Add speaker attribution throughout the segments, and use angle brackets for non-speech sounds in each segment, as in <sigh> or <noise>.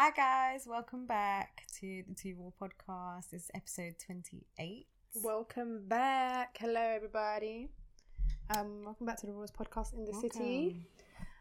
Speaker 1: Hi guys, welcome back to the Two Raw Podcast. This is episode twenty-eight.
Speaker 2: Welcome back. Hello, everybody. Um, welcome back to the Royals Podcast in the City.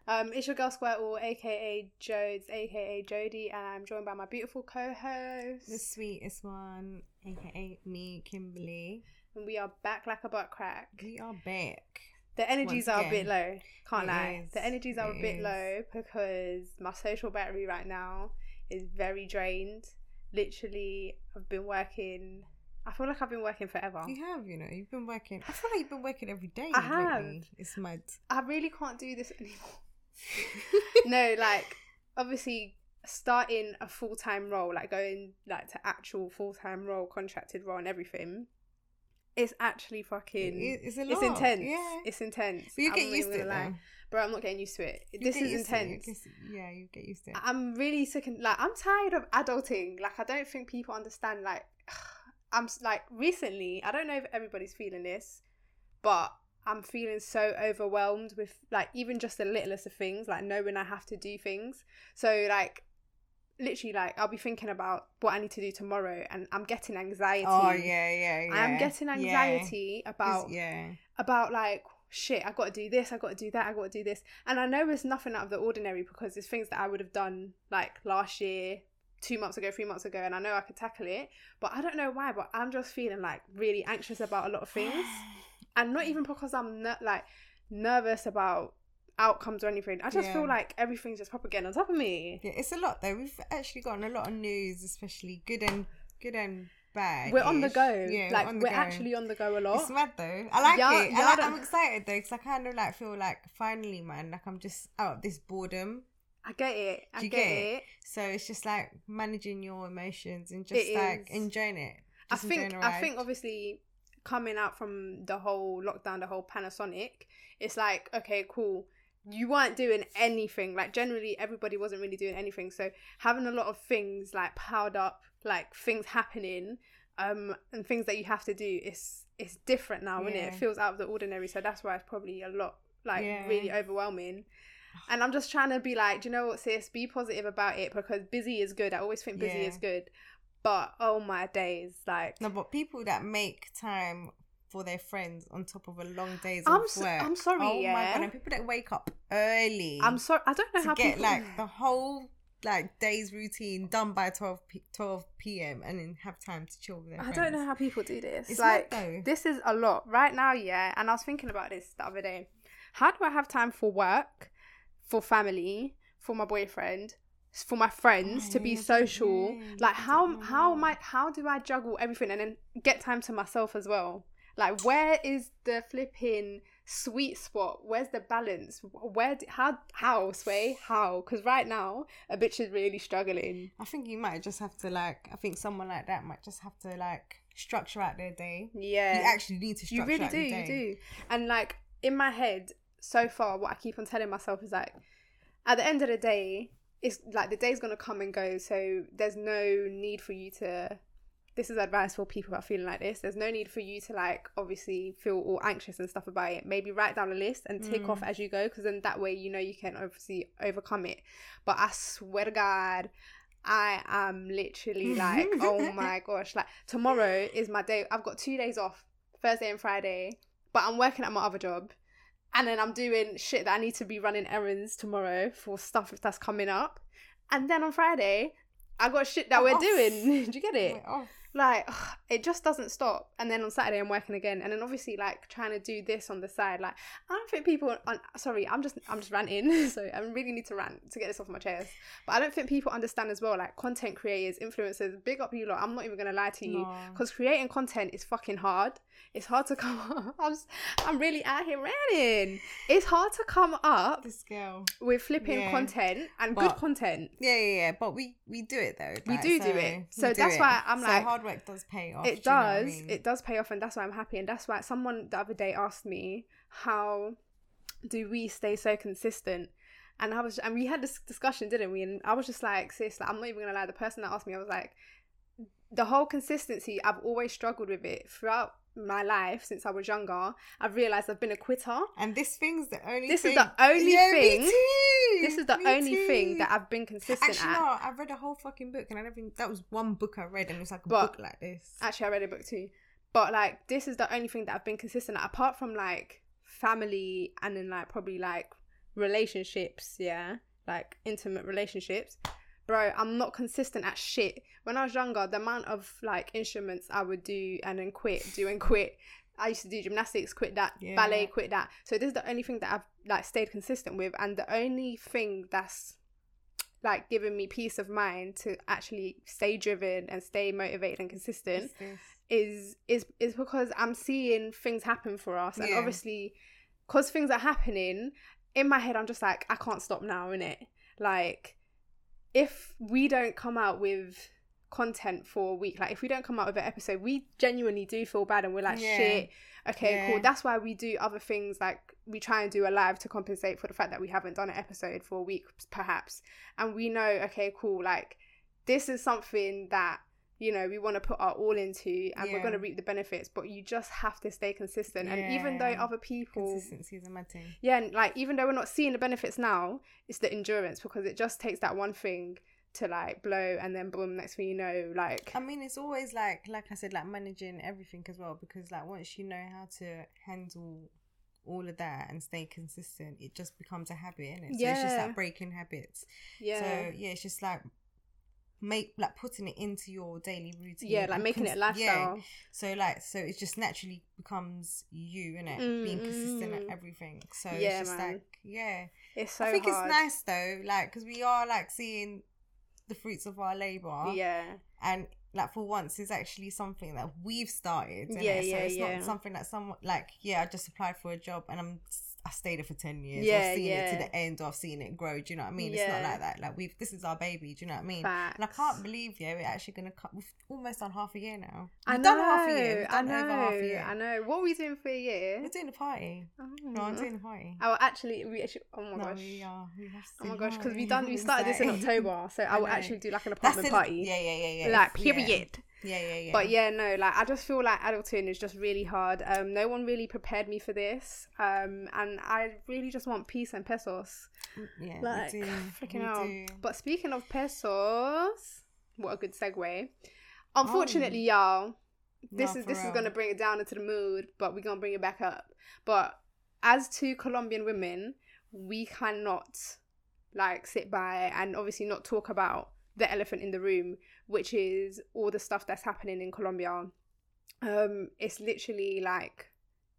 Speaker 2: Um, it's your girl Squirtle, aka Jodes, aka Jody, and I'm joined by my beautiful co-host.
Speaker 1: The sweetest one, aka me, Kimberly.
Speaker 2: And we are back like a butt crack.
Speaker 1: We are back.
Speaker 2: The energies are a bit low. Can't
Speaker 1: It
Speaker 2: lie.
Speaker 1: is.
Speaker 2: The energies are
Speaker 1: It
Speaker 2: a bit
Speaker 1: is.
Speaker 2: low because my social battery right now is very drained. Literally, I've been working. I feel like I've been working forever.
Speaker 1: You have, you know, you've been working. I feel like you've been working every day.
Speaker 2: I have.
Speaker 1: lately. It's mad.
Speaker 2: I really can't do this anymore. <laughs> no, like obviously starting a full time role, like going like to actual full time role, contracted role, and everything. It's actually fucking.
Speaker 1: It- it's a
Speaker 2: It's
Speaker 1: lot,
Speaker 2: intense.
Speaker 1: yeah.
Speaker 2: It's intense.
Speaker 1: But you
Speaker 2: I'm
Speaker 1: get used to it,
Speaker 2: lie.
Speaker 1: though.
Speaker 2: Bro, I'm not getting used to it.
Speaker 1: You
Speaker 2: this is intense.
Speaker 1: Yeah, you get used to it.
Speaker 2: I'm really sick and like I'm tired of adulting. Like I don't think people understand. Like <sighs> I'm like recently. I don't know if everybody's feeling this, but I'm feeling so overwhelmed with like even just the littlest of things. Like knowing I have to do things. So like literally like I'll be thinking about what I need to do tomorrow, and I'm getting anxiety.
Speaker 1: Oh yeah, yeah, yeah.
Speaker 2: I'm getting anxiety
Speaker 1: It's-
Speaker 2: about
Speaker 1: yeah.
Speaker 2: about like shit i got to do this i got to do that i got to do this and i know it's nothing out of the ordinary because it's things that i would have done like last year two months ago three months ago and i know i could tackle it but i don't know why but i'm just feeling like really anxious about a lot of things <sighs> and not even because i'm ner- like nervous about outcomes or anything i just
Speaker 1: Yeah.
Speaker 2: feel like everything's just getting on top of me
Speaker 1: Yeah, it's a lot though. We've actually gotten a lot of news, especially good and good and bad.
Speaker 2: we're on the go
Speaker 1: Yeah,
Speaker 2: like we're,
Speaker 1: go.
Speaker 2: actually on the go a lot
Speaker 1: It's mad though. I like
Speaker 2: Yeah,
Speaker 1: it.
Speaker 2: yeah,
Speaker 1: I
Speaker 2: I
Speaker 1: like,
Speaker 2: don't-
Speaker 1: I'm excited though because I kind of like feel like finally, man, like I'm just out of this boredom.
Speaker 2: i get it i get,
Speaker 1: get
Speaker 2: it,
Speaker 1: it? So it's just like managing your emotions and just
Speaker 2: It
Speaker 1: like
Speaker 2: is.
Speaker 1: enjoying it.
Speaker 2: I think I think obviously coming out from the whole lockdown, the whole Panasonic, it's like okay, cool. You weren't doing anything. Like generally, everybody wasn't really doing anything. So having a lot of things like piled up, like things happening, um, and things that you have to do, it's it's different now, isn't it? It feels out of the ordinary. So that's why it's probably a lot like
Speaker 1: Yeah.
Speaker 2: really overwhelming. And I'm just trying to be like, do you know what, sis? Be positive about it because busy is good. I always think busy
Speaker 1: Yeah.
Speaker 2: is good. But oh my days, like
Speaker 1: no, but people that make time for their friends on top of a long days
Speaker 2: I'm so-
Speaker 1: work.
Speaker 2: I'm sorry,
Speaker 1: Oh my
Speaker 2: yeah.
Speaker 1: god, and people that wake up early.
Speaker 2: I'm sorry, I don't know how
Speaker 1: get
Speaker 2: people
Speaker 1: like the whole like day's routine done by 12 p- 12 p.m. and then have time to chill with their
Speaker 2: I
Speaker 1: friends.
Speaker 2: don't know how people do this.
Speaker 1: It's
Speaker 2: like this is a lot right now, yeah. And I was thinking about this the other day. How do I have time for work, for family, for my boyfriend, for my friends
Speaker 1: Oh,
Speaker 2: to be social? like how how am. I how do I juggle everything and then get time to myself as well? Like where is the flipping sweet spot? Where's the balance? Where d how how sway how? Because right now a bitch is really struggling.
Speaker 1: I think you might just have to like. I think someone like that might just have to like structure out their day.
Speaker 2: Yeah,
Speaker 1: You actually need to structure
Speaker 2: you really
Speaker 1: out
Speaker 2: do
Speaker 1: your
Speaker 2: you do and like in my head so far what i keep on telling myself is like at the end of the day it's like the day's gonna come and go so there's no need for you to this is advice for people that are feeling like this there's no need for you to like obviously feel all anxious and stuff about it maybe write down a list and tick
Speaker 1: Mm.
Speaker 2: off as you go because then that way you know you can obviously overcome it but i swear to god I am literally <laughs> like, oh my gosh, like tomorrow is my day. I've got two days off, Thursday and Friday, but I'm working at my other job. And then I'm doing shit that I need to be running errands tomorrow for stuff that's coming up. And then on Friday, I got shit that
Speaker 1: I'm
Speaker 2: we're
Speaker 1: off.
Speaker 2: doing. <laughs> Do you get it? Like, ugh, it just doesn't stop. And then on Saturday, I'm working again. And then obviously, like, trying to do this on the side. Like, I don't think people. On, sorry, I'm just, I'm just ranting. <laughs> so I really need to rant to get this off my chest. But I don't think people understand as well. Like, content creators, influencers, big up you lot. I'm not even gonna lie to you because creating content is fucking hard. It's hard to come <laughs> up. I'm, just, I'm really out here ranting. It's hard to come up
Speaker 1: This girl.
Speaker 2: with flipping
Speaker 1: Yeah.
Speaker 2: content and
Speaker 1: But-
Speaker 2: good content.
Speaker 1: Yeah, yeah, yeah. But we we do it though.
Speaker 2: We
Speaker 1: like,
Speaker 2: do do
Speaker 1: so
Speaker 2: it. So
Speaker 1: do
Speaker 2: that's
Speaker 1: it.
Speaker 2: why I'm
Speaker 1: So
Speaker 2: like-
Speaker 1: hard work does pay off.
Speaker 2: it
Speaker 1: do you know I
Speaker 2: does
Speaker 1: mean?
Speaker 2: it does pay off and that's why i'm happy and that's why someone the other day asked me how do we stay so consistent and i was and we had this discussion didn't we and i was just like sis like, i'm not even gonna lie the person that asked me i was like the whole consistency i've always struggled with it throughout my life since I was younger, I've realized I've been a quitter.
Speaker 1: And this thing's the only.
Speaker 2: This is
Speaker 1: thing-
Speaker 2: the only
Speaker 1: Yeah,
Speaker 2: thing-
Speaker 1: too.
Speaker 2: This is the
Speaker 1: Me
Speaker 2: only
Speaker 1: too.
Speaker 2: thing that I've been consistent
Speaker 1: Actually,
Speaker 2: at.
Speaker 1: no, I read a whole fucking book, and I don't think that was one book I read, and it was like a
Speaker 2: But-
Speaker 1: book like this.
Speaker 2: Actually, I read a book too. But like, this is the only thing that I've been consistent at, apart from like family and then like probably like relationships, yeah, like intimate relationships. Bro, I'm not consistent at shit. When I was younger, the amount of like instruments I would do and then quit, do and quit. I used to do gymnastics, quit that,
Speaker 1: Yeah.
Speaker 2: ballet, quit that. So this is the only thing that I've like stayed consistent with, and the only thing that's like giving me peace of mind to actually stay driven and stay motivated and consistent is is is because I'm seeing things happen for us, and
Speaker 1: Yeah.
Speaker 2: obviously, because things are happening in my head, I'm just like I can't stop now, in it Like, if we don't come out with content for a week, like if we don't come out with an episode, we genuinely do feel bad, and we're like,
Speaker 1: Yeah.
Speaker 2: shit. Okay,
Speaker 1: Yeah.
Speaker 2: cool. That's why we do other things like we try and do a live to compensate for the fact that we haven't done an episode for a week, perhaps. And we know, okay, cool. Like this is something that you know we want to put our all into and we're going to reap the benefits but you just have to stay consistent and even though other people
Speaker 1: Consistency is a thing.
Speaker 2: yeah and like even though we're not seeing the benefits now it's the endurance because it just takes that one thing to like blow and then boom next thing you know like
Speaker 1: I mean, it's always like, like I said, like managing everything as well. Because like once you know how to handle all of that and stay consistent, it just becomes a habit, innit? So it's just like breaking habits.
Speaker 2: yeah
Speaker 1: So yeah, it's just like make like putting it into your daily routine.
Speaker 2: yeah like making it lifestyle
Speaker 1: Yeah. So like, so it just naturally becomes you, innit?
Speaker 2: Mm,
Speaker 1: Being consistent
Speaker 2: mm.
Speaker 1: at everything. So
Speaker 2: Yeah,
Speaker 1: it's just
Speaker 2: man.
Speaker 1: like, yeah.
Speaker 2: it's so
Speaker 1: I think
Speaker 2: hard
Speaker 1: it's nice though, like, because we are like seeing the fruits of our labor
Speaker 2: yeah
Speaker 1: and like for once it's actually something that we've started innit?
Speaker 2: Yeah,
Speaker 1: so it's
Speaker 2: yeah.
Speaker 1: not something that someone like yeah i just applied for a job and i'm i stayed there for 10 years.
Speaker 2: Yeah,
Speaker 1: i've seen it to the end. I've seen it grow. Do you know what i mean? It's not like that. Like we've this is our baby. Do you know what i mean?
Speaker 2: Facts.
Speaker 1: and i can't believe yeah we're actually gonna cut we've almost done half a year now.
Speaker 2: I
Speaker 1: we've
Speaker 2: know,
Speaker 1: done half a year. we've
Speaker 2: I know,
Speaker 1: over half a year.
Speaker 2: I know. What are we doing for a year?
Speaker 1: we're doing a party.
Speaker 2: Oh.
Speaker 1: no i'm doing a party.
Speaker 2: Oh, I will actually, we actually, oh my
Speaker 1: no
Speaker 2: gosh.
Speaker 1: we are. We have to
Speaker 2: Oh my gosh, because we done we <laughs> started this in October, so I, <laughs>
Speaker 1: I
Speaker 2: will actually do like an apartment party.
Speaker 1: yeah yeah yeah yeah.
Speaker 2: Like
Speaker 1: yeah.
Speaker 2: period.
Speaker 1: Yeah yeah yeah
Speaker 2: But yeah, no, like I just feel like adulting is just really hard. Um, no one really prepared me for this. Um, and I really just want peace and pesos.
Speaker 1: yeah
Speaker 2: Like
Speaker 1: we do <sighs>
Speaker 2: freaking
Speaker 1: do.
Speaker 2: But speaking of pesos, what a good segue. Unfortunately, y'all, this
Speaker 1: No,
Speaker 2: is this is gonna bring it down into the mood, but we're gonna bring it back up. But as two Colombian women, we cannot like sit by and obviously not talk about the elephant in the room, which is all the stuff that's happening in Colombia. Um, it's literally like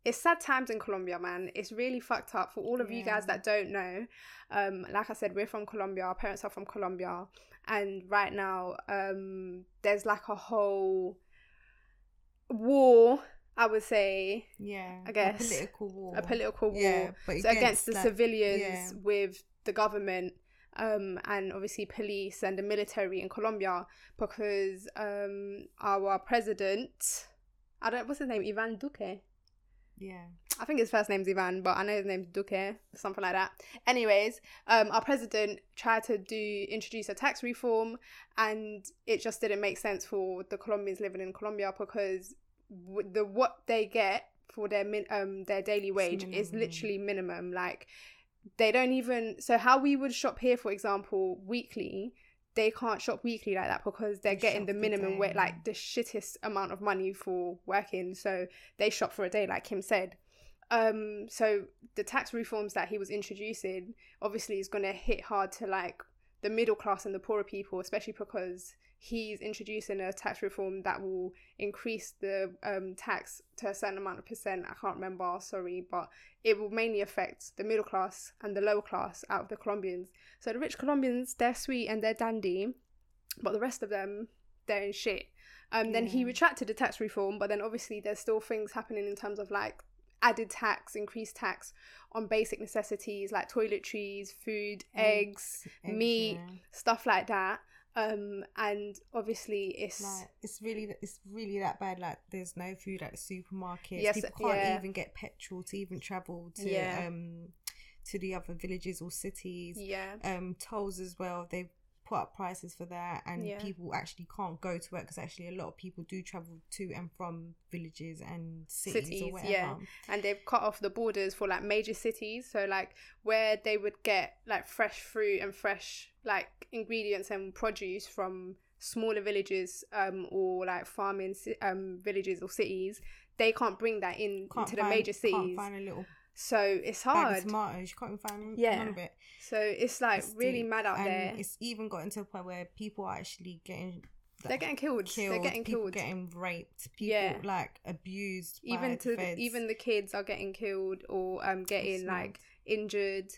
Speaker 2: it's sad times in Colombia, man. It's really fucked up for all of you guys that don't know. Um, like I said, we're from Colombia. Our parents are from Colombia, and right now, um, there's like a whole war. I would say
Speaker 1: Yeah,
Speaker 2: I guess.
Speaker 1: a political war.
Speaker 2: a political war
Speaker 1: Yeah, but
Speaker 2: so against the
Speaker 1: like,
Speaker 2: civilians
Speaker 1: yeah.
Speaker 2: with the government um, and obviously police and the military in Colombia because um, our president, I don't what's his name, Ivan Duque.
Speaker 1: Yeah,
Speaker 2: I think his first name's Ivan, but I know his name's Duque, something like that. Anyways, um, our president tried to do introduce a tax reform, and it just didn't make sense for the Colombians living in Colombia because w- the what they get for their min- um their daily wage is literally minimum. Like they don't even so how we would shop here, for example, weekly. They can't shop weekly like that because they're
Speaker 1: They
Speaker 2: getting the minimum wage, like the shittest amount of money for working. So they shop for a day, like Kim said. Um, so the tax reforms that he was introducing obviously is going to hit hard to like the middle class and the poorer people, especially because he's introducing a tax reform that will increase the um, tax to a certain amount of percent. I can't remember, sorry, but it will mainly affect the middle class and the lower class out of the Colombians. So the rich Colombians, they're sweet and they're dandy, but the rest of them, they're in shit. Um, Then he retracted the tax reform, but then obviously there's still things happening in terms of like added tax, increased tax on basic necessities like toiletries, food, eggs,
Speaker 1: Eggs,
Speaker 2: meat,
Speaker 1: yeah.
Speaker 2: stuff like that. Um, and obviously it's
Speaker 1: Like it's really it's really that bad. Like there's no food at the supermarkets.
Speaker 2: Yes,
Speaker 1: People can't
Speaker 2: yeah.
Speaker 1: even get petrol to even travel to
Speaker 2: Yeah.
Speaker 1: um to the other villages or cities.
Speaker 2: yeah,
Speaker 1: Um, tolls as well. They put up prices for that, and
Speaker 2: Yeah.
Speaker 1: people actually can't go to work because actually a lot of people do travel to and from villages and cities,
Speaker 2: Cities,
Speaker 1: or whatever.
Speaker 2: yeah. and they've cut off the borders for like major cities so like where they would get like fresh fruit and fresh like ingredients and produce from smaller villages um or like farming um villages or cities they can't bring that in
Speaker 1: Can't
Speaker 2: into the
Speaker 1: find-
Speaker 2: major
Speaker 1: Can't
Speaker 2: cities
Speaker 1: find a little
Speaker 2: so it's
Speaker 1: bag
Speaker 2: hard
Speaker 1: of tomatoes. You can't even find
Speaker 2: Yeah.
Speaker 1: none of it.
Speaker 2: so it's like
Speaker 1: It's
Speaker 2: really
Speaker 1: deep.
Speaker 2: mad out
Speaker 1: and
Speaker 2: there
Speaker 1: It's even gotten to a point where people are actually getting
Speaker 2: they're getting killed,
Speaker 1: killed.
Speaker 2: they're getting
Speaker 1: people
Speaker 2: killed
Speaker 1: getting raped. People
Speaker 2: Yeah.
Speaker 1: like abused.
Speaker 2: even to the, even the kids are getting killed or um getting
Speaker 1: It's
Speaker 2: like
Speaker 1: mad.
Speaker 2: injured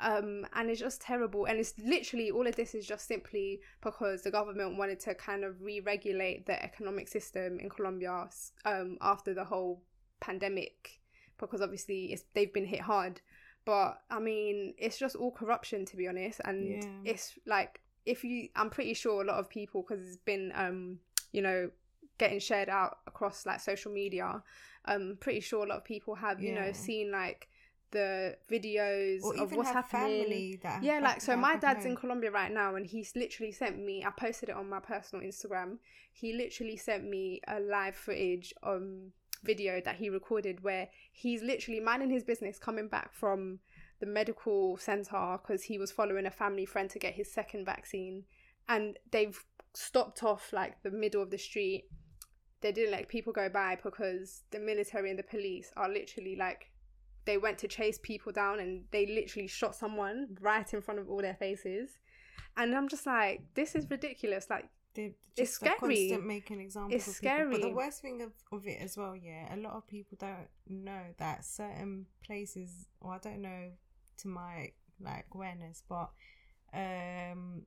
Speaker 2: um and it's just terrible and it's literally all of this is just simply because the government wanted to kind of re-regulate the economic system in Colombia um after the whole pandemic because obviously it's they've been hit hard. But I mean it's just all corruption to be honest. And
Speaker 1: Yeah.
Speaker 2: it's like if you I'm pretty sure a lot of people because it's been um you know getting shared out across like social media I'm pretty sure a lot of people have you know seen like the videos
Speaker 1: or
Speaker 2: of what's happening.
Speaker 1: family that
Speaker 2: yeah like so my dad's in colombia right now and he's literally sent me i posted it on my personal instagram. He literally sent me a live footage um video that he recorded where he's literally minding his business coming back from the medical center because he was following a family friend to get his second vaccine. And they've stopped off like the middle of the street. They didn't let people go by because the military and the police are literally like they went to chase people down and they literally shot someone right in front of all their faces. And i'm just like this is ridiculous. Like
Speaker 1: They're
Speaker 2: It's scary.
Speaker 1: constant making examples
Speaker 2: It's
Speaker 1: of people. But the worst thing of, of it as well, yeah, a lot of people don't know that certain places, or I don't know to my like awareness, but um,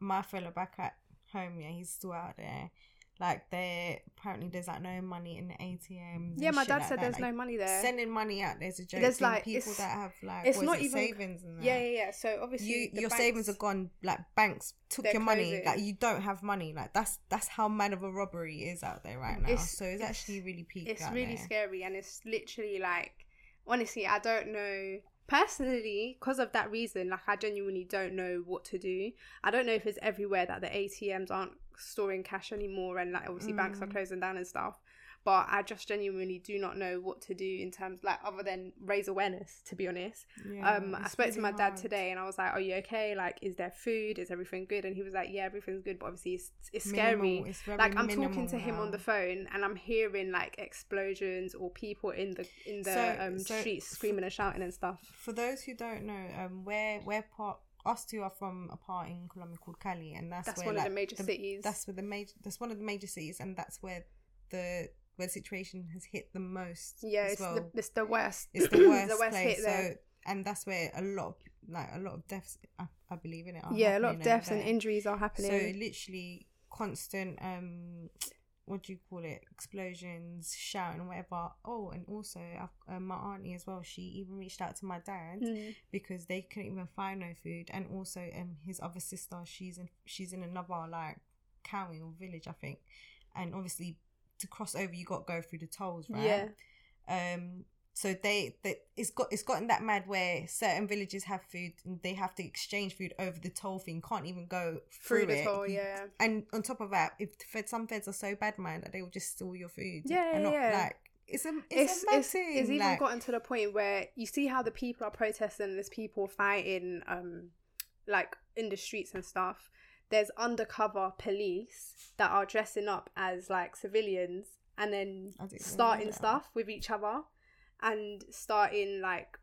Speaker 1: my fellow back at home, yeah, he's still out there. Like there, apparently there's like no money in the ATMs.
Speaker 2: yeah my dad
Speaker 1: like
Speaker 2: said
Speaker 1: that.
Speaker 2: there's
Speaker 1: Like,
Speaker 2: no money there
Speaker 1: Sending money out there's a joke.
Speaker 2: There's, like,
Speaker 1: people that have like
Speaker 2: it's not
Speaker 1: it,
Speaker 2: even-
Speaker 1: savings and
Speaker 2: yeah yeah yeah so obviously
Speaker 1: you your
Speaker 2: banks-
Speaker 1: savings are gone like banks took your money
Speaker 2: closing.
Speaker 1: like you don't have money like that's that's how mad of a robbery is out there right now
Speaker 2: It's-
Speaker 1: so it's,
Speaker 2: it's-
Speaker 1: actually really peak
Speaker 2: it's really
Speaker 1: there.
Speaker 2: scary and it's literally like honestly i don't know personally because of that reason like i genuinely don't know what to do i don't know if it's everywhere that the atms aren't storing cash anymore and like obviously banks are
Speaker 1: Mm.
Speaker 2: closing down and stuff. But i just genuinely do not know what to do in terms like other than raise awareness to be honest.
Speaker 1: Yeah,
Speaker 2: um i spoke to
Speaker 1: really
Speaker 2: my dad
Speaker 1: hard.
Speaker 2: today and i was like are you okay? Like is there food? Is everything good? And he was like yeah everything's good but obviously it's, it's scary.
Speaker 1: it's
Speaker 2: like I'm talking to him on the phone and I'm hearing like explosions or people in the in the
Speaker 1: So-
Speaker 2: um,
Speaker 1: so
Speaker 2: streets screaming and shouting and stuff.
Speaker 1: for those who don't know um where where part us two are from a part in Colombia called Cali and that's,
Speaker 2: That's
Speaker 1: where
Speaker 2: one
Speaker 1: like,
Speaker 2: of the major cities.
Speaker 1: that's where the major that's one of the major cities and that's where the where the situation has hit the most
Speaker 2: yeah, it's
Speaker 1: well.
Speaker 2: the it's the worst.
Speaker 1: it's the worst, <clears throat>
Speaker 2: the worst
Speaker 1: place
Speaker 2: hit there.
Speaker 1: so and that's where a lot of like a lot of deaths I, I believe in it are
Speaker 2: yeah, a lot of deaths and injuries are happening.
Speaker 1: So literally constant um what do you call it explosions shouting whatever. Oh and also I've, uh, my auntie as well she even reached out to my dad
Speaker 2: Mm.
Speaker 1: because they couldn't even find no food. And also um his other sister she's in she's in another like county or village i think. And obviously to cross over you got to go through the tolls right?
Speaker 2: Yeah,
Speaker 1: um so they, they it's got it's gotten that mad where certain villages have food and they have to exchange food over the toll thing can't even go through,
Speaker 2: through the
Speaker 1: it
Speaker 2: toll. Yeah,
Speaker 1: and on top of that if fed, some feds are so bad man that they will just steal your food
Speaker 2: Yeah,
Speaker 1: and not
Speaker 2: yeah.
Speaker 1: like it's a it's,
Speaker 2: it's
Speaker 1: a mad
Speaker 2: it's,
Speaker 1: thing
Speaker 2: it's even
Speaker 1: like,
Speaker 2: gotten to the point where you see how the people are protesting. There's people fighting, um, like in the streets and stuff. There's undercover police that are dressing up as like civilians and then
Speaker 1: I didn't even know
Speaker 2: starting stuff with each other and starting like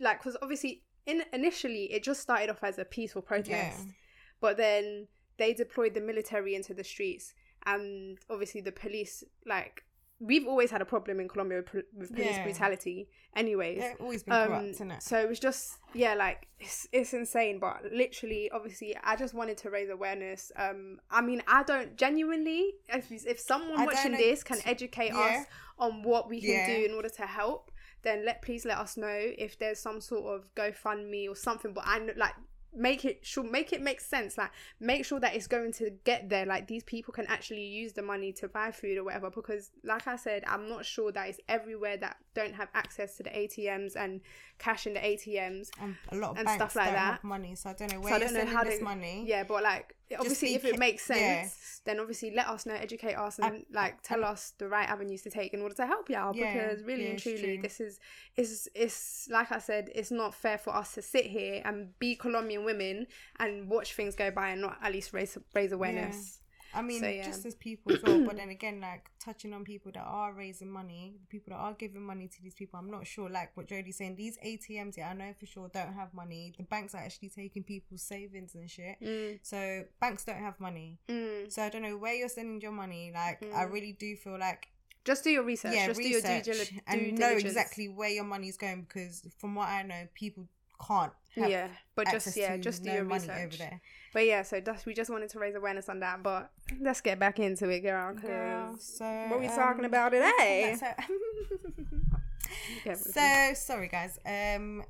Speaker 2: like because obviously in initially it just started off as a peaceful protest
Speaker 1: Yeah.
Speaker 2: but then they deployed the military into the streets and obviously the police like we've always had a problem in Colombia with, with police
Speaker 1: Yeah.
Speaker 2: brutality anyways
Speaker 1: always been
Speaker 2: um,
Speaker 1: corrupt, innit?
Speaker 2: so it was just yeah like it's, it's insane but literally obviously i just wanted to raise awareness um i mean i don't genuinely if, if someone
Speaker 1: I
Speaker 2: watching this can educate
Speaker 1: yeah.
Speaker 2: us on what we can
Speaker 1: Yeah.
Speaker 2: do in order to help then let please let us know if there's some sort of gofundme or something but i know like make it sure make it make sense like make sure that it's going to get there like these people can actually use the money to buy food or whatever because like i said i'm not sure that it's everywhere that don't have access to the atms and cash in the atms
Speaker 1: Um, a lot of
Speaker 2: and stuff like that.
Speaker 1: have money, so I don't know where
Speaker 2: so i don't know how
Speaker 1: this money.
Speaker 2: yeah but like obviously if it makes sense
Speaker 1: yeah.
Speaker 2: then obviously let us know educate us and
Speaker 1: And-
Speaker 2: like tell us the right avenues to take in order to help you out
Speaker 1: Yeah,
Speaker 2: because really
Speaker 1: yeah,
Speaker 2: and truly this is is it's like i said it's not fair for us to sit here and be colombian women and watch things go by and not at least raise raise awareness
Speaker 1: I mean,
Speaker 2: So, yeah.
Speaker 1: just as people as well, but then <clears throat> again, like touching on people that are raising money, people that are giving money to these people, I'm not sure, like what Jodie's saying, these ATMs, yeah, I know for sure don't have money. The banks are actually taking people's savings and shit.
Speaker 2: Mm,
Speaker 1: So banks don't have money.
Speaker 2: mm.
Speaker 1: So I don't know where you're sending your money. Like, I
Speaker 2: Mm.
Speaker 1: really do feel like,
Speaker 2: just do your research
Speaker 1: yeah,
Speaker 2: just
Speaker 1: research
Speaker 2: do your due, due
Speaker 1: and know exactly where your money's going because from what I know, people can't have
Speaker 2: yeah but just yeah just do
Speaker 1: no
Speaker 2: your
Speaker 1: money
Speaker 2: research
Speaker 1: over there.
Speaker 2: but yeah so that's we just wanted to raise awareness on that but let's get back into it girl
Speaker 1: Girl, so
Speaker 2: what are we
Speaker 1: um,
Speaker 2: talking about today <laughs> <laughs>
Speaker 1: So, so sorry guys. Um,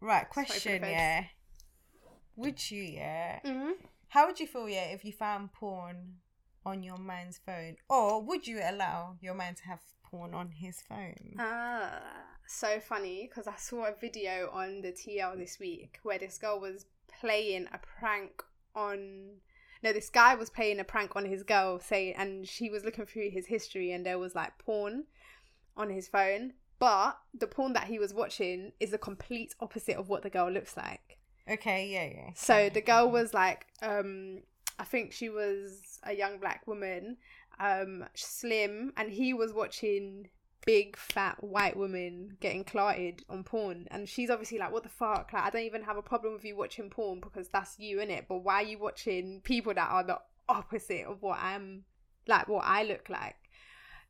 Speaker 1: right
Speaker 2: Sorry for the
Speaker 1: question. Yeah, would you? Yeah,
Speaker 2: Mhm.
Speaker 1: how would you feel? Yeah, if you found porn on your man's phone, or would you allow your man to have porn on his phone?
Speaker 2: Ah, so funny because I saw a video on the TL this week where this girl was playing a prank on. No, this guy was playing a prank on his girl, say, and she was looking through his history, and there was like porn on his phone. But the porn that he was watching is the complete opposite of what the girl looks like.
Speaker 1: okay, yeah, yeah.
Speaker 2: So the girl was like, um, I think she was a young black woman, um, slim, and he was watching big fat white woman getting clarted on porn, and she's obviously like, "What the fuck? Like, I don't even have a problem with you watching porn because that's you in it, but why are you watching people that are the opposite of what I'm like, what I look like?"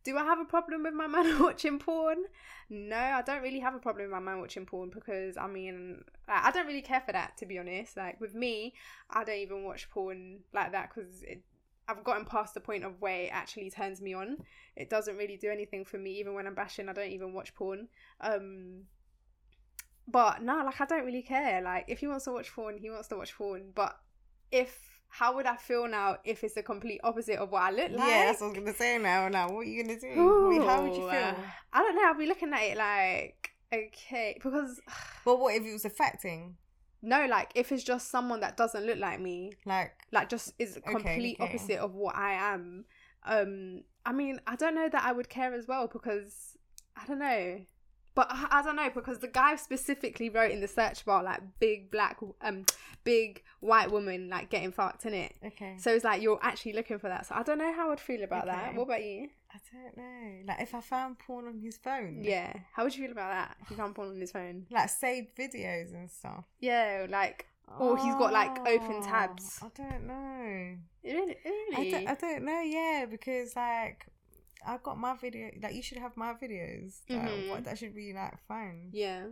Speaker 2: Do I have a problem with my <laughs> man watching porn? No, I don't really have a problem with my man watching porn because I mean, I don't really care for that to be honest. Like with me, I don't even watch porn like that because I've gotten past the point of where it actually turns me on. It doesn't really do anything for me. Even when I'm bashing, I don't even watch porn. Um, but no, like I don't really care. Like if he wants to watch porn, he wants to watch porn. But if how would I feel now if it's the complete opposite of what I look like?
Speaker 1: yeah, that's what I was gonna say now. Now, what are you gonna do? Wait, how would you feel?
Speaker 2: uh, I don't know. I'll be looking at it like okay because <sighs>
Speaker 1: But what if it was affecting?
Speaker 2: No, like if it's just someone that doesn't look like me,
Speaker 1: Like,
Speaker 2: like just is complete
Speaker 1: okay.
Speaker 2: opposite of what I am. Um, I mean, I don't know that I would care as well because I don't know. But I, I don't know because the guy specifically wrote in the search bar like big black, um, big white woman like getting fucked in it.
Speaker 1: okay,
Speaker 2: So it's like you're actually looking for that. So I don't know how I'd feel about that. What about you?
Speaker 1: I don't know. Like, if I found porn on his phone,
Speaker 2: Yeah. How would you feel about that if you found porn on his phone?
Speaker 1: like saved videos and stuff.
Speaker 2: Yeah, like Or he's got, like, open
Speaker 1: Oh,
Speaker 2: tabs.
Speaker 1: I don't know.
Speaker 2: really,
Speaker 1: I don't, I don't know. Yeah, because like I've got my video. Like you should have my videos. Like,
Speaker 2: Mhm.
Speaker 1: what that should be like fine.
Speaker 2: yeah.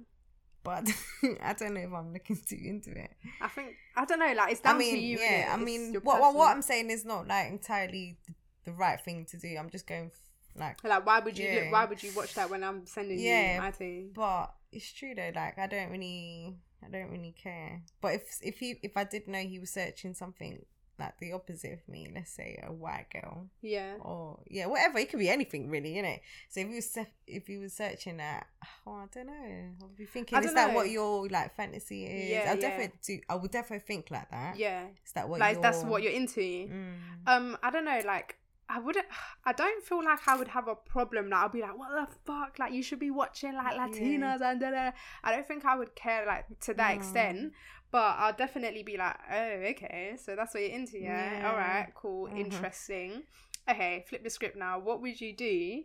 Speaker 1: But <laughs> I don't know if I'm looking too into it.
Speaker 2: I think I don't know. Like it's down
Speaker 1: I mean,
Speaker 2: to you.
Speaker 1: yeah. I mean, what, what what I'm saying is not like entirely th- the right thing to do. I'm just going like,
Speaker 2: Like, why would you
Speaker 1: Yeah.
Speaker 2: look? Why would you watch that when I'm sending
Speaker 1: Yeah.
Speaker 2: you my thing?
Speaker 1: but it's true though. Like I don't really, I don't really care. But if if he if I did know he was searching something like the opposite of me, let's say a white girl,
Speaker 2: Yeah.
Speaker 1: or yeah, whatever. It could be anything, really, you know. So if he was if he was searching that, oh, I don't know. I'll be thinking, is
Speaker 2: don't
Speaker 1: that
Speaker 2: know.
Speaker 1: what your like fantasy is?
Speaker 2: Yeah,
Speaker 1: I'll
Speaker 2: yeah.
Speaker 1: definitely do. I would definitely think like that.
Speaker 2: Yeah.
Speaker 1: Is that what?
Speaker 2: like that's what you're into.
Speaker 1: Mm.
Speaker 2: Um, I don't know. Like, I wouldn't. <sighs> I don't feel like I would have a problem. Like, I'll be like, what the fuck? Like, you should be watching like
Speaker 1: Yeah.
Speaker 2: Latinas and da, da. I don't think I would care like to that
Speaker 1: No.
Speaker 2: extent. But I'll definitely be like, oh, okay. So that's what you're into, yeah.
Speaker 1: Yeah.
Speaker 2: All right, cool,
Speaker 1: Mhm.
Speaker 2: interesting. Okay, flip the script now. What would you do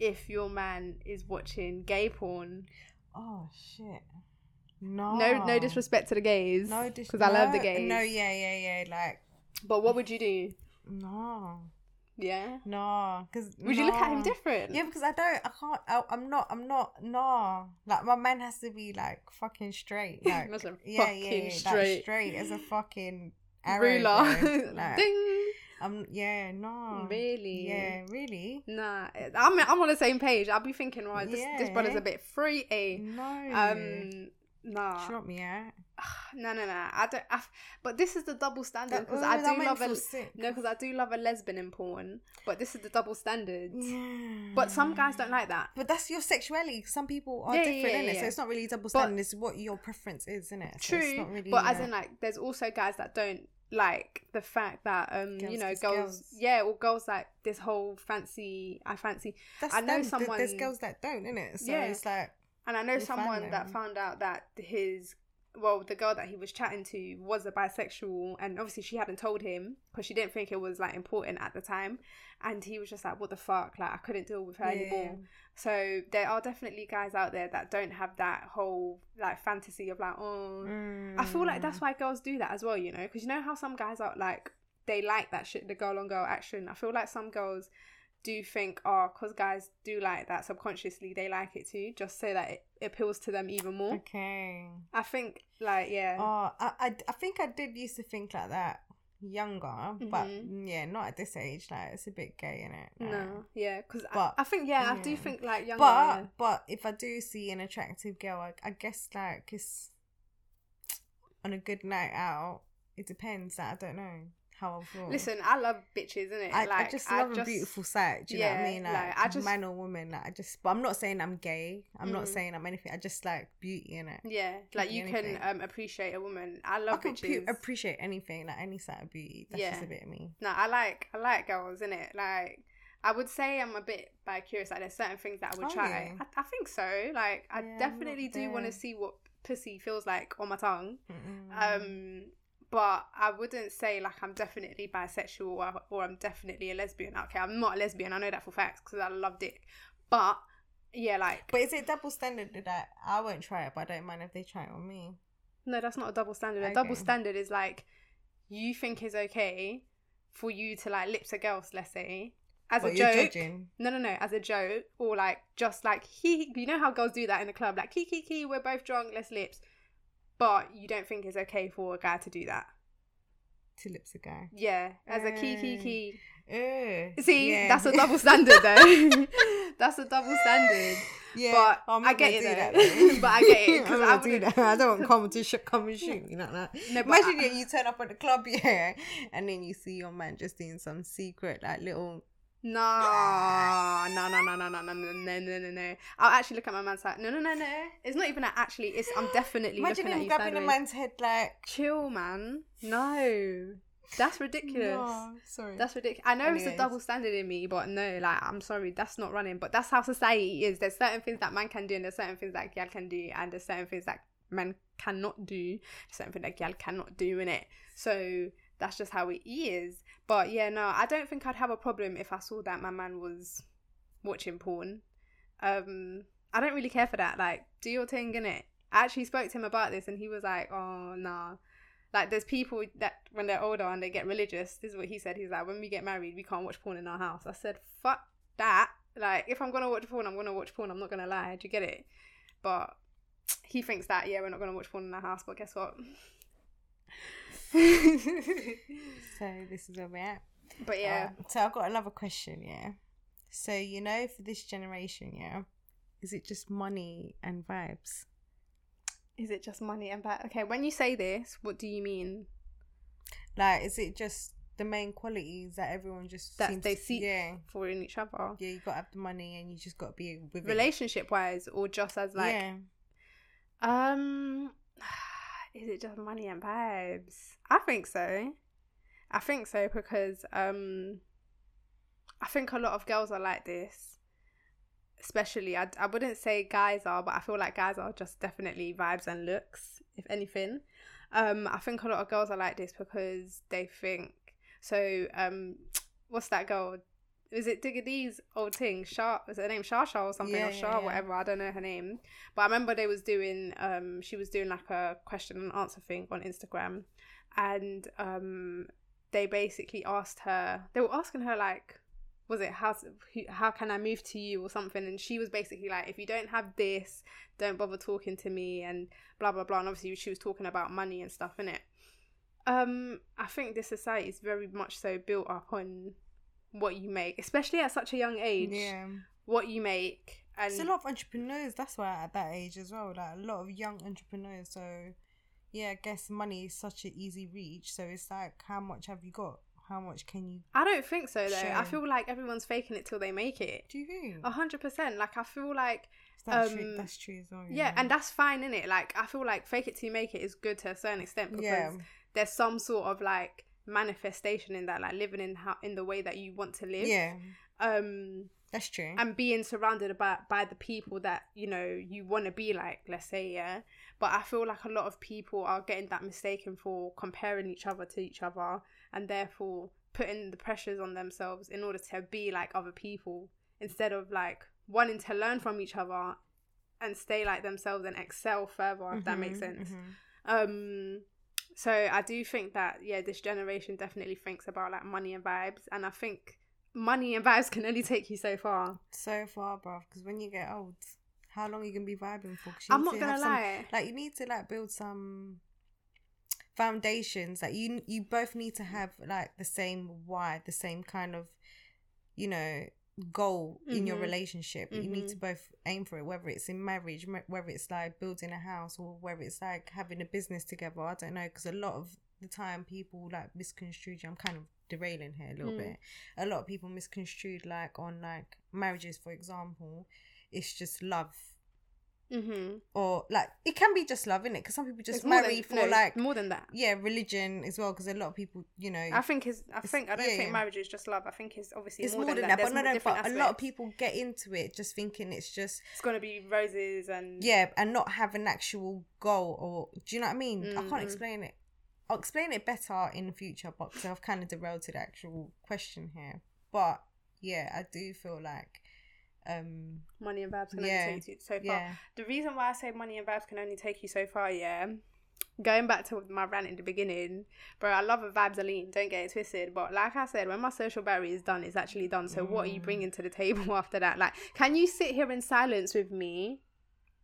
Speaker 2: if your man is watching gay porn?
Speaker 1: Oh shit. No.
Speaker 2: No, no disrespect to the gays.
Speaker 1: No
Speaker 2: because I love the gays.
Speaker 1: No, yeah, yeah, yeah. Like
Speaker 2: But what would you do?
Speaker 1: no,
Speaker 2: Yeah.
Speaker 1: no. Because
Speaker 2: Would you look at him different?
Speaker 1: Yeah, because I don't. I can't. I, I'm not. I'm not. No. Like my man has to be like fucking straight. <laughs> Like yeah,
Speaker 2: fucking
Speaker 1: yeah, yeah. Like,
Speaker 2: straight.
Speaker 1: straight as a fucking <laughs> arrow.
Speaker 2: Ruler. <laughs>
Speaker 1: Like,
Speaker 2: Ding.
Speaker 1: I'm. Yeah. No.
Speaker 2: Really?
Speaker 1: Yeah. Really.
Speaker 2: Nah, I'm I'm on the same page. I'll be thinking, right, this this brother's a bit fruity.
Speaker 1: No.
Speaker 2: Um, nah.
Speaker 1: Drop me out.
Speaker 2: No, no, no. I don't. I, but this is the double standard because I do love a
Speaker 1: sick.
Speaker 2: no, because I do love a lesbian in porn. But this is the double standard.
Speaker 1: Yeah.
Speaker 2: But some guys don't like that.
Speaker 1: But that's your sexuality. Some people are
Speaker 2: Yeah,
Speaker 1: different,
Speaker 2: yeah,
Speaker 1: innit?
Speaker 2: yeah.
Speaker 1: So it's not really double
Speaker 2: But-
Speaker 1: standard. it's what your preference is? So it's
Speaker 2: True,
Speaker 1: not really,
Speaker 2: but as in like, there's also guys that don't like the fact that um you know girls,
Speaker 1: girls.
Speaker 2: yeah or girls like this whole fancy I fancy
Speaker 1: that's
Speaker 2: I know
Speaker 1: them.
Speaker 2: Someone-
Speaker 1: There's girls that don't, innit? So
Speaker 2: Yeah.
Speaker 1: it's like
Speaker 2: and I know someone that found out that his well the girl that he was chatting to was a bisexual and obviously she hadn't told him because she didn't think it was like important at the time. And he was just like what the fuck? Like I couldn't deal with her anymore. So there are definitely guys out there that don't have that whole like fantasy of like oh I feel like
Speaker 1: Mm.
Speaker 2: that's why girls do that as well, you know, because you know how some guys are like they like that shit, the girl on girl action. I feel like some girls do think, oh, because guys do like that subconsciously, they like it too, just so that it appeals to them even more.
Speaker 1: Okay.
Speaker 2: I think, like, yeah,
Speaker 1: Oh, I, I, I think I did used to think like that younger, but
Speaker 2: Mhm.
Speaker 1: yeah, not at this age. Like it's a bit gay, innit? Like,
Speaker 2: no, yeah, because I,
Speaker 1: But-
Speaker 2: I think, yeah, I do think like younger.
Speaker 1: But
Speaker 2: yeah.
Speaker 1: but if I do see an attractive girl, I, I guess like it's on a good night out. It depends. Like, I don't know how I feel.
Speaker 2: Listen, I love bitches, isn't it?
Speaker 1: I,
Speaker 2: like,
Speaker 1: I just love a beautiful sight. Do you know what I mean? Like,
Speaker 2: like, I just-
Speaker 1: man or woman. Like I just, but I'm not saying I'm gay. I'm not
Speaker 2: Mhm.
Speaker 1: saying I'm anything. I just like beauty in it.
Speaker 2: Yeah, like you
Speaker 1: anything.
Speaker 2: can um appreciate a woman. I
Speaker 1: I
Speaker 2: love
Speaker 1: can
Speaker 2: bitches.
Speaker 1: pu- appreciate anything, like any side of beauty. That's just a bit of me.
Speaker 2: No, I like I like girls in it. Like I would say I'm a bit bi curious. Like there's certain things that I would
Speaker 1: Oh,
Speaker 2: try.
Speaker 1: yeah.
Speaker 2: I, I think so. Like I
Speaker 1: Yeah,
Speaker 2: definitely do want to see what pussy feels like on my tongue.
Speaker 1: Mm-mm.
Speaker 2: Um, but I wouldn't say like I'm definitely bisexual or, or I'm definitely a lesbian. Okay, I'm not a lesbian. I know that for facts because I love dick. But yeah, like
Speaker 1: but is it double standard that I won't try it, but I don't mind if they try it on me?
Speaker 2: no, that's not a double standard. A double standard is like you think is okay for you to like lips a girl, let's say, as
Speaker 1: But
Speaker 2: a joke.
Speaker 1: judging.
Speaker 2: No, no, no, as a joke, or like just like he, you know how girls do that in the club, like key, key, we're both drunk, let's lips. But you don't think it's okay for a guy to do that.
Speaker 1: to lips a guy.
Speaker 2: Yeah, as a key, key,
Speaker 1: Mm.
Speaker 2: key.
Speaker 1: Ew.
Speaker 2: See,
Speaker 1: Yeah.
Speaker 2: that's a double standard though. <laughs> that's a double standard.
Speaker 1: Yeah,
Speaker 2: but
Speaker 1: I'm
Speaker 2: I get it
Speaker 1: that. <laughs>
Speaker 2: But I get it, <laughs> 'cause
Speaker 1: I'm
Speaker 2: I
Speaker 1: do that. I don't want come to sh- come and shoot me like that.
Speaker 2: No,
Speaker 1: Imagine
Speaker 2: I-
Speaker 1: you turn up at the club, yeah, and then you see your man just doing some secret like little.
Speaker 2: No, no, no, no, no, no, no, no, no, no, no. I'll actually look at my man's head. No, no, no, no. It's not even. Actually, it's I'm definitely
Speaker 1: Imagine
Speaker 2: looking
Speaker 1: him at
Speaker 2: you
Speaker 1: grabbing a man's head like.
Speaker 2: Chill, man. No, that's ridiculous.
Speaker 1: No, sorry.
Speaker 2: That's ridiculous. I know it's a double standard in me, but no, like I'm sorry, that's not running. But that's how society is. There's certain things that man can do, and there's certain things that gal can do, and there's certain things that men cannot do, certain things that gal cannot do in it. So that's just how it is. But yeah, no, I don't think I'd have a problem if I saw that my man was watching porn. Um, I don't really care for that. Like, do your thing in it. I actually spoke to him about this, and he was like, "Oh, nah." Like, there's people that when they're older and they get religious. This is what he said. He's like, "When we get married, we can't watch porn in our house." I said, "Fuck that." Like, if I'm gonna watch porn, I'm gonna watch porn. I'm not gonna lie. Do you get it? But he thinks that yeah, we're not gonna watch porn in our house. But guess what? <laughs>
Speaker 1: So this is where we're at.
Speaker 2: but yeah,
Speaker 1: Alright, so I've got another question, yeah. So you know, for this generation, yeah, is it just money and vibes?
Speaker 2: is it just money and bad? Okay, when you say this, what do you mean?
Speaker 1: Like, is it just the main qualities that everyone just
Speaker 2: That
Speaker 1: seems
Speaker 2: they
Speaker 1: to,
Speaker 2: seek
Speaker 1: Yeah,
Speaker 2: for in each other,
Speaker 1: yeah. You got to have the money, and you just got to be with it.
Speaker 2: relationship wise, or just as like
Speaker 1: yeah,
Speaker 2: Um, is it just money and vibes? I think so. I think so because um, I think a lot of girls are like this. Especially, I, I wouldn't say guys are, but I feel like guys are just definitely vibes and looks, if anything. Um, I think a lot of girls are like this because they think so. Um, what's that girl? Is it Digga D's old thing? Shah was her name Shasha or something
Speaker 1: Yeah,
Speaker 2: or Shah,
Speaker 1: yeah.
Speaker 2: whatever. I don't know her name. But I remember they was doing um she was doing like a question and answer thing on Instagram and um they basically asked her they were asking her like was it how how can I move to you or something and she was basically like if you don't have this don't bother talking to me and blah blah blah and obviously she was talking about money and stuff in it um I think this society is very much so built up on what you make especially at such a young age
Speaker 1: yeah.
Speaker 2: what you make And
Speaker 1: There's a lot of entrepreneurs. That's why at that age as well, like a lot of young entrepreneurs. So, yeah, I guess money is such an easy reach. So it's like, how much have you got? How much can you?
Speaker 2: I don't think so though. I feel like everyone's faking it till they make it.
Speaker 1: Do you think?
Speaker 2: A hundred percent. Like I feel like
Speaker 1: that's true.
Speaker 2: um,
Speaker 1: That's true as well.
Speaker 2: yeah, and that's fine in it. Like I feel like fake it till you make it is good to a certain extent because
Speaker 1: yeah,
Speaker 2: there's some sort of like manifestation in that, like living in how in the way that you want to live.
Speaker 1: yeah,
Speaker 2: Um,
Speaker 1: that's true.
Speaker 2: and being surrounded by by the people that you know you want to be like. Let's say yeah, but I feel like a lot of people are getting that mistaken for comparing each other to each other, and therefore putting the pressures on themselves in order to be like other people instead of like wanting to learn from each other and stay like themselves and excel further if that makes
Speaker 1: Mhm,
Speaker 2: sense
Speaker 1: mhm.
Speaker 2: um so i do think that yeah this generation definitely thinks about like money and vibes and i think money and vibes <laughs> can only take you so far
Speaker 1: So far, bruv. Because when you get old, how long are you gonna be vibing for? you
Speaker 2: i'm not
Speaker 1: to
Speaker 2: gonna
Speaker 1: have some-
Speaker 2: lie
Speaker 1: like you need to like build some foundations like you you both need to have like the same why the same kind of you know goal in your
Speaker 2: Mhm.
Speaker 1: relationship. You need to both aim for it whether it's in marriage whether it's like building a house or whether it's like having a business together. I don't know because a lot of the time people like misconstrued i'm kind of derailing here a little
Speaker 2: Mm.
Speaker 1: bit. A lot of people misconstrued like on like marriages for example. It's just love
Speaker 2: mm-hmm.
Speaker 1: or like it can be just love in it because some people just
Speaker 2: It's
Speaker 1: marry
Speaker 2: than-
Speaker 1: for
Speaker 2: no,
Speaker 1: like
Speaker 2: more than that.
Speaker 1: yeah religion as well because a lot of people you know
Speaker 2: i think is i think i don't
Speaker 1: yeah,
Speaker 2: think marriage is just love. I think it's obviously
Speaker 1: it's
Speaker 2: more, than,
Speaker 1: than
Speaker 2: that,
Speaker 1: that, but
Speaker 2: There's
Speaker 1: no no but a lot of people get into it just thinking it's just
Speaker 2: it's gonna be roses and
Speaker 1: yeah and not have an actual goal or do you know what i mean? I
Speaker 2: Mm,
Speaker 1: can't
Speaker 2: mm.
Speaker 1: explain it. I'll explain it better in the future but because i've kind of derailed to the actual question here. But yeah i do feel like um
Speaker 2: money and vibes can
Speaker 1: Yeah,
Speaker 2: only take you so far
Speaker 1: yeah
Speaker 2: the reason why I say money and vibes can only take you so far, yeah. Going back to my rant in the beginning, bro, I love a vibes Aline, don't get it twisted. But like I said, when my social battery is done, it's actually done. So what are you
Speaker 1: Mm.
Speaker 2: bringing to the table <laughs> after that? Like, can you sit here in silence with me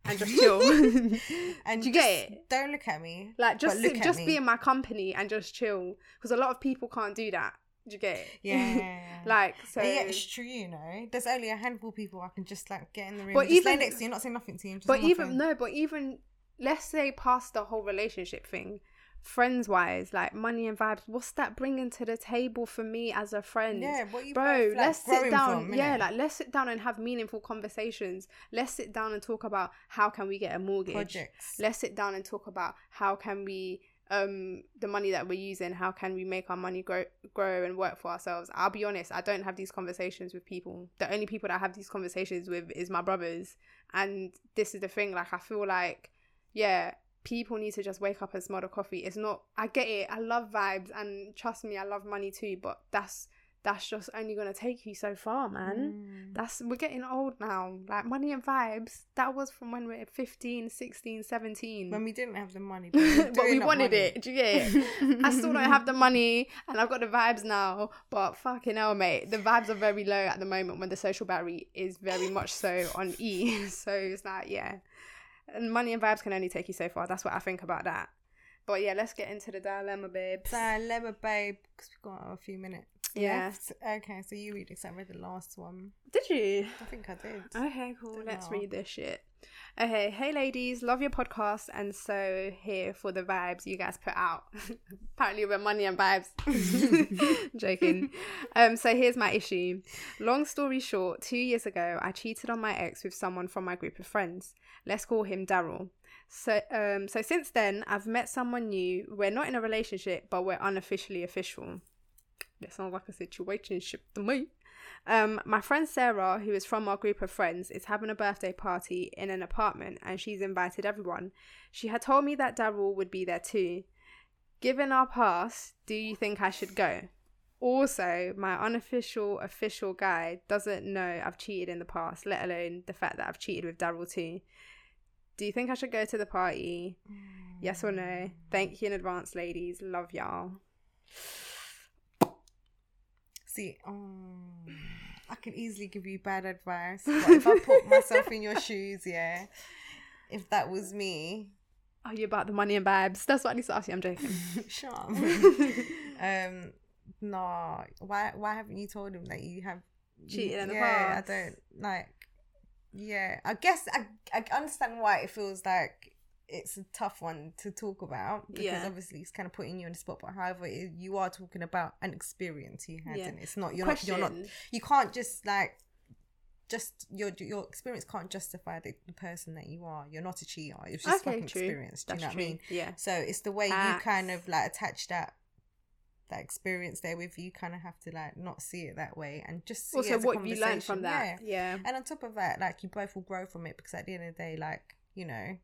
Speaker 2: and just chill? <laughs> <laughs>
Speaker 1: and
Speaker 2: Do you
Speaker 1: just
Speaker 2: get it?
Speaker 1: don't look at me
Speaker 2: like just
Speaker 1: look
Speaker 2: sit,
Speaker 1: at
Speaker 2: just
Speaker 1: me.
Speaker 2: be in my company and just chill. Because a lot of people can't do that. Do you get it?
Speaker 1: yeah <laughs>
Speaker 2: like so.
Speaker 1: Yeah, it's true, you know. There's only a handful of people I can just like get in the room.
Speaker 2: But even-
Speaker 1: next to you, not saying nothing to you. Just
Speaker 2: but even
Speaker 1: phone.
Speaker 2: no but even let's say past the whole relationship thing friends wise like money and vibes what's that bringing to the table for me as a friend
Speaker 1: yeah, what you
Speaker 2: bro
Speaker 1: both, like,
Speaker 2: let's sit down
Speaker 1: from,
Speaker 2: yeah like let's sit down and have meaningful conversations let's sit down and talk about how can we get a mortgage
Speaker 1: projects.
Speaker 2: let's sit down and talk about how can we um the money that we're using how can we make our money grow grow and work for ourselves? I'll be honest i don't have these conversations with people. The only people that I have these conversations with is my brothers. And this is the thing like i feel like yeah people need to just wake up and smell the coffee. It's not i get it i love vibes and trust me i love money too but that's that's just only gonna take you so far man
Speaker 1: Mm.
Speaker 2: that's we're getting old now like money and vibes that was from when we we're 15 16 17
Speaker 1: when we didn't have the money, <laughs> but we,
Speaker 2: but we wanted
Speaker 1: money.
Speaker 2: it. Do you get it? I still don't have the <laughs> money and I've got the vibes now, but fucking hell, mate. The vibes are very low at the moment when the social battery is very much so on E. <laughs> So it's like, yeah. And money and vibes can only take you so far. That's what I think about that. But yeah, let's get into the dilemma, babe.
Speaker 1: Dilemma, babe, because we've got a few minutes
Speaker 2: Yeah.
Speaker 1: left. Okay, so you read because I read the last one.
Speaker 2: Did you?
Speaker 1: I think I did.
Speaker 2: Okay, cool.
Speaker 1: Don't
Speaker 2: Let's
Speaker 1: know.
Speaker 2: read this shit. Okay, hey ladies, love your podcast and so here for the vibes you guys put out. <laughs> Apparently we're money and vibes. <laughs> Joking. Um, so here's my issue. Long story short, two years ago I cheated on my ex with someone from my group of friends. Let's call him Daryl. So um so since then I've met someone new. We're not in a relationship, but we're unofficially official. That sounds like a situationship to me. Um, my friend Sarah, who is from our group of friends, is having a birthday party in an apartment and she's invited everyone. She had told me that Daryl would be there too. Given our past, do you think I should go? Also, my unofficial official guy doesn't know I've cheated in the past, let alone the fact that I've cheated with Daryl too. Do you think I should go to the party? Yes or no? Thank you in advance, ladies. Love y'all.
Speaker 1: See, um, I can easily give you bad advice, but if I put myself in your shoes, yeah, if that was me,
Speaker 2: Are you about the money and vibes? That's what I need to ask you. I'm joking. <laughs>
Speaker 1: shut <laughs> up. um, no, why? Why haven't you told him that you have
Speaker 2: Cheated in the
Speaker 1: yeah,
Speaker 2: past.
Speaker 1: I don't like. Yeah, I guess I I understand why it feels like it's a tough one to talk about because
Speaker 2: Yeah.
Speaker 1: obviously it's kind of putting you on the spot. But however, it, you are talking about an experience you had,
Speaker 2: Yeah.
Speaker 1: and it's not you're not you're not you can't just like just your your experience can't justify the, the person that you are. You're not a cheater. It's just
Speaker 2: Okay,
Speaker 1: fucking
Speaker 2: true.
Speaker 1: experience. Do you know what. I mean?
Speaker 2: Yeah.
Speaker 1: So it's the way
Speaker 2: Facts.
Speaker 1: you kind of like attach that that experience there with you. kind of have to like not see it that way and just see it
Speaker 2: Also, what you learned from that.
Speaker 1: Yeah.
Speaker 2: Yeah.
Speaker 1: And on top of that, like you both will grow from it because at the end of the day, like you know,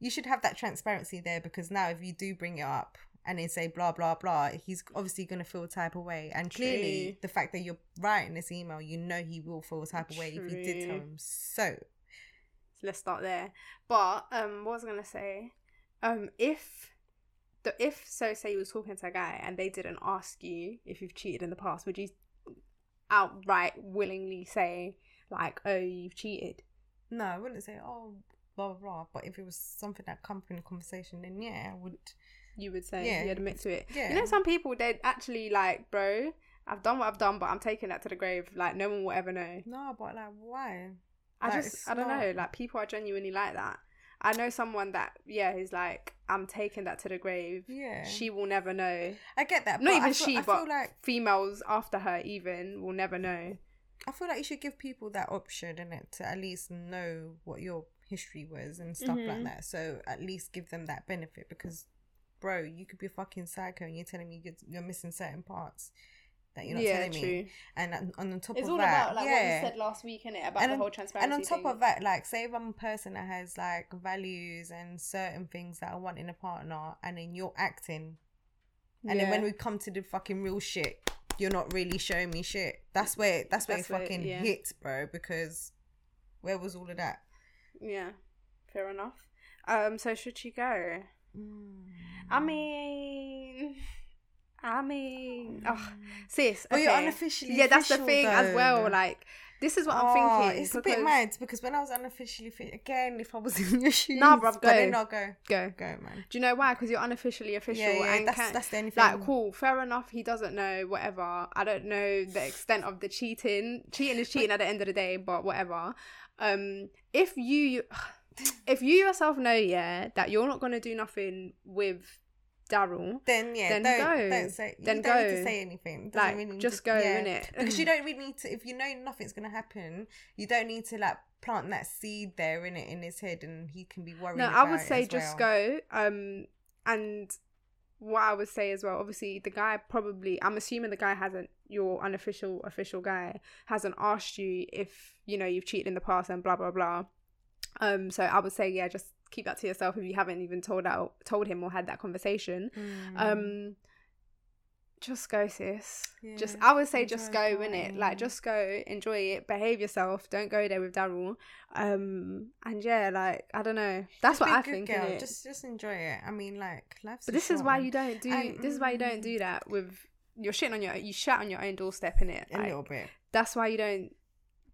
Speaker 1: you should have that transparency there because now if you do bring it up and they say blah blah blah, he's obviously gonna feel a type of way. And clearly,
Speaker 2: True.
Speaker 1: the fact that you're writing this email, you know he will feel a type of way if you did tell him. So
Speaker 2: So let's start there. But um, what was I gonna say? Um, if the if so say you was talking to a guy and they didn't ask you if you've cheated in the past, would you outright willingly say like, "Oh, you've cheated"?
Speaker 1: no, I wouldn't say oh blah blah blah. But if it was something that come up in a conversation, then yeah, I would.
Speaker 2: You would say
Speaker 1: Yeah.
Speaker 2: you admit to it.
Speaker 1: Yeah.
Speaker 2: You know, some people they actually like, bro. I've done what I've done, but I'm taking that to the grave. Like no one will ever know.
Speaker 1: No, but like why?
Speaker 2: I
Speaker 1: Like,
Speaker 2: just, I don't know. Like people are genuinely like that. I know someone that, yeah, is like, I'm taking that to the grave.
Speaker 1: Yeah,
Speaker 2: She will never know.
Speaker 1: I get that.
Speaker 2: Not
Speaker 1: but
Speaker 2: even
Speaker 1: I feel,
Speaker 2: she,
Speaker 1: I
Speaker 2: but
Speaker 1: feel like
Speaker 2: females after her even will never know.
Speaker 1: I feel like you should give people that option in it to at least know what your history was and stuff
Speaker 2: Mhm.
Speaker 1: like that. So at least give them that benefit because, bro, you could be a fucking psycho and you're telling me you're, you're missing certain parts that you're not
Speaker 2: yeah,
Speaker 1: telling
Speaker 2: true.
Speaker 1: me. And on, on top
Speaker 2: It's
Speaker 1: of
Speaker 2: all
Speaker 1: that,
Speaker 2: about like
Speaker 1: yeah.
Speaker 2: said last week, innit? About
Speaker 1: And
Speaker 2: the
Speaker 1: on-
Speaker 2: whole transparency.
Speaker 1: and on top
Speaker 2: thing.
Speaker 1: of that, like, say if I'm a person that has like values and certain things that I want in a partner, and then you're acting, and then when we come to the fucking real shit, you're not really showing me shit. That's where that's where
Speaker 2: That's
Speaker 1: it
Speaker 2: where-
Speaker 1: fucking
Speaker 2: yeah.
Speaker 1: hits, bro. Because where was all of that?
Speaker 2: Yeah, fair enough. Um, so should she go?
Speaker 1: Mm.
Speaker 2: I mean, I mean, oh, sis.
Speaker 1: But you're
Speaker 2: okay.
Speaker 1: unofficially
Speaker 2: Yeah, that's the thing as well. Like, this is what I'm
Speaker 1: Oh,
Speaker 2: thinking.
Speaker 1: It's a bit mad because when I was unofficially fit again, if I was <laughs> in your shoes,
Speaker 2: Nah, bruv, go.
Speaker 1: I'll go,
Speaker 2: Go.
Speaker 1: go, man.
Speaker 2: Do you know why? Because you're unofficially official,
Speaker 1: Yeah, yeah,
Speaker 2: and
Speaker 1: that's
Speaker 2: can,
Speaker 1: that's the only thing.
Speaker 2: like cool, fair enough. He doesn't know whatever. I don't know the extent of the cheating. Cheating is cheating at the end of the day, but whatever. Um, if you, <sighs> if you yourself know, yeah, that you're not gonna do nothing with Daryl,
Speaker 1: Then yeah,
Speaker 2: Then
Speaker 1: don't,
Speaker 2: go.
Speaker 1: don't say. You
Speaker 2: Then
Speaker 1: don't need
Speaker 2: go.
Speaker 1: to say anything. Doesn't
Speaker 2: like
Speaker 1: really
Speaker 2: just
Speaker 1: to-
Speaker 2: go
Speaker 1: yeah.
Speaker 2: in it. <laughs>
Speaker 1: because you don't really need to. If you know nothing's gonna happen, you don't need to like plant that seed there in it in his head, and he can be worried.
Speaker 2: No, I would say just
Speaker 1: well.
Speaker 2: go. Um, and what I would say as well, obviously the guy probably. I'm assuming the guy hasn't. Your unofficial official guy hasn't asked you if you know you've cheated in the past and blah blah blah. Um, so I would say yeah, just keep that to yourself if you haven't even told out told him or had that conversation.
Speaker 1: Mm.
Speaker 2: Um, just go, sis. Just I would say just go in it. Like just go, enjoy it, behave yourself. Don't go there with Daryl. Um, and yeah, like I don't know. That's
Speaker 1: Just
Speaker 2: what I think.
Speaker 1: girl. Just just enjoy it. I mean, like life's.
Speaker 2: But this is why you don't do. This is why you don't do that with. You're shitting on your. You shat on your own doorstep in it.
Speaker 1: a little bit.
Speaker 2: that's why you don't.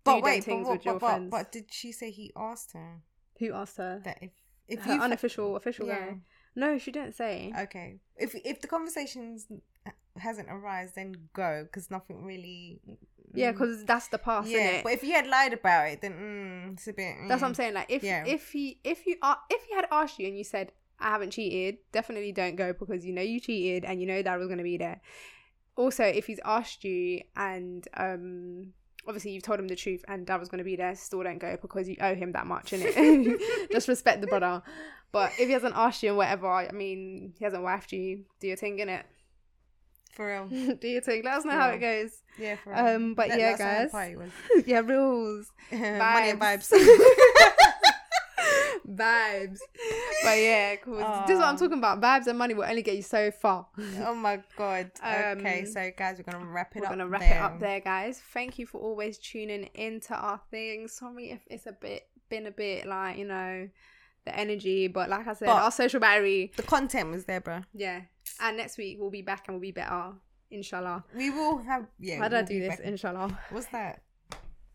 Speaker 1: But
Speaker 2: do
Speaker 1: wait, but, what,
Speaker 2: with your
Speaker 1: but, but,
Speaker 2: friends.
Speaker 1: but did she say he asked her
Speaker 2: Who asked her?
Speaker 1: that if if
Speaker 2: Her unofficial official
Speaker 1: yeah.
Speaker 2: guy. No, she didn't say.
Speaker 1: Okay. If if the conversations hasn't arisen, then go because nothing really.
Speaker 2: yeah,
Speaker 1: mm.
Speaker 2: because that's the past,
Speaker 1: yeah. But if you had lied about it, then mm, it's a bit.
Speaker 2: That's what I'm
Speaker 1: mm.
Speaker 2: saying. Like if
Speaker 1: Yeah.
Speaker 2: if he if you are if he had asked you and you said I haven't cheated, definitely don't go because you know you cheated and you know that was gonna be there. Also, if he's asked you and um obviously you've told him the truth and dad was gonna be there, still don't go because you owe him that much, innit? <laughs> Just respect the brother. But if he hasn't asked you and whatever, I mean he hasn't wifed you, do your thing, innit?
Speaker 1: For real. <laughs>
Speaker 2: do your thing. Let us know how it goes.
Speaker 1: Yeah. For real.
Speaker 2: Um, but
Speaker 1: That-
Speaker 2: yeah,
Speaker 1: that's how the
Speaker 2: guys. <laughs> yeah, rules.
Speaker 1: Money and vibes.
Speaker 2: Vibes. <laughs> But yeah, cool. This is what I'm talking about. Vibes and money will only get you so far.
Speaker 1: oh my god. <laughs> okay,
Speaker 2: Um,
Speaker 1: so guys, we're gonna wrap it
Speaker 2: We're
Speaker 1: up.
Speaker 2: gonna wrap
Speaker 1: there.
Speaker 2: it up there, guys. Thank you for always tuning into our thing. Sorry if it's a bit been a bit like you know the energy, but like I said,
Speaker 1: But-
Speaker 2: our social battery.
Speaker 1: The content was there, bro.
Speaker 2: Yeah, and next week we'll be back and we'll be better, inshallah.
Speaker 1: We will have. Yeah.
Speaker 2: How did I
Speaker 1: we'll
Speaker 2: do this?
Speaker 1: back.
Speaker 2: Inshallah.
Speaker 1: What's that?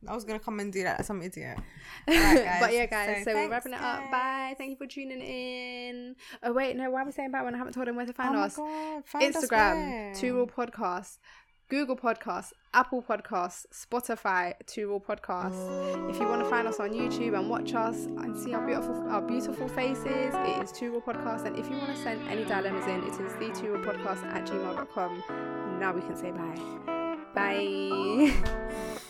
Speaker 1: I was gonna come and do that like some idiot. <laughs> Guys.
Speaker 2: but yeah, guys.
Speaker 1: So
Speaker 2: So, we're
Speaker 1: thanks,
Speaker 2: wrapping it up.
Speaker 1: guys.
Speaker 2: Bye. Thank you for tuning in. Oh wait, no. Why are we saying bye when I haven't told him where to find
Speaker 1: oh
Speaker 2: us?
Speaker 1: god! Find
Speaker 2: Instagram,
Speaker 1: where?
Speaker 2: Two Raw Podcast. Google Podcasts, Apple Podcasts, Spotify, Two Raw Podcasts. If you want to find us on YouTube and watch us and see our beautiful our beautiful faces, it is Two Raw Podcast. And if you want to send any dilemmas in, it is the Two Raw Podcast at gmail.com. Now we can say bye. Bye. <laughs>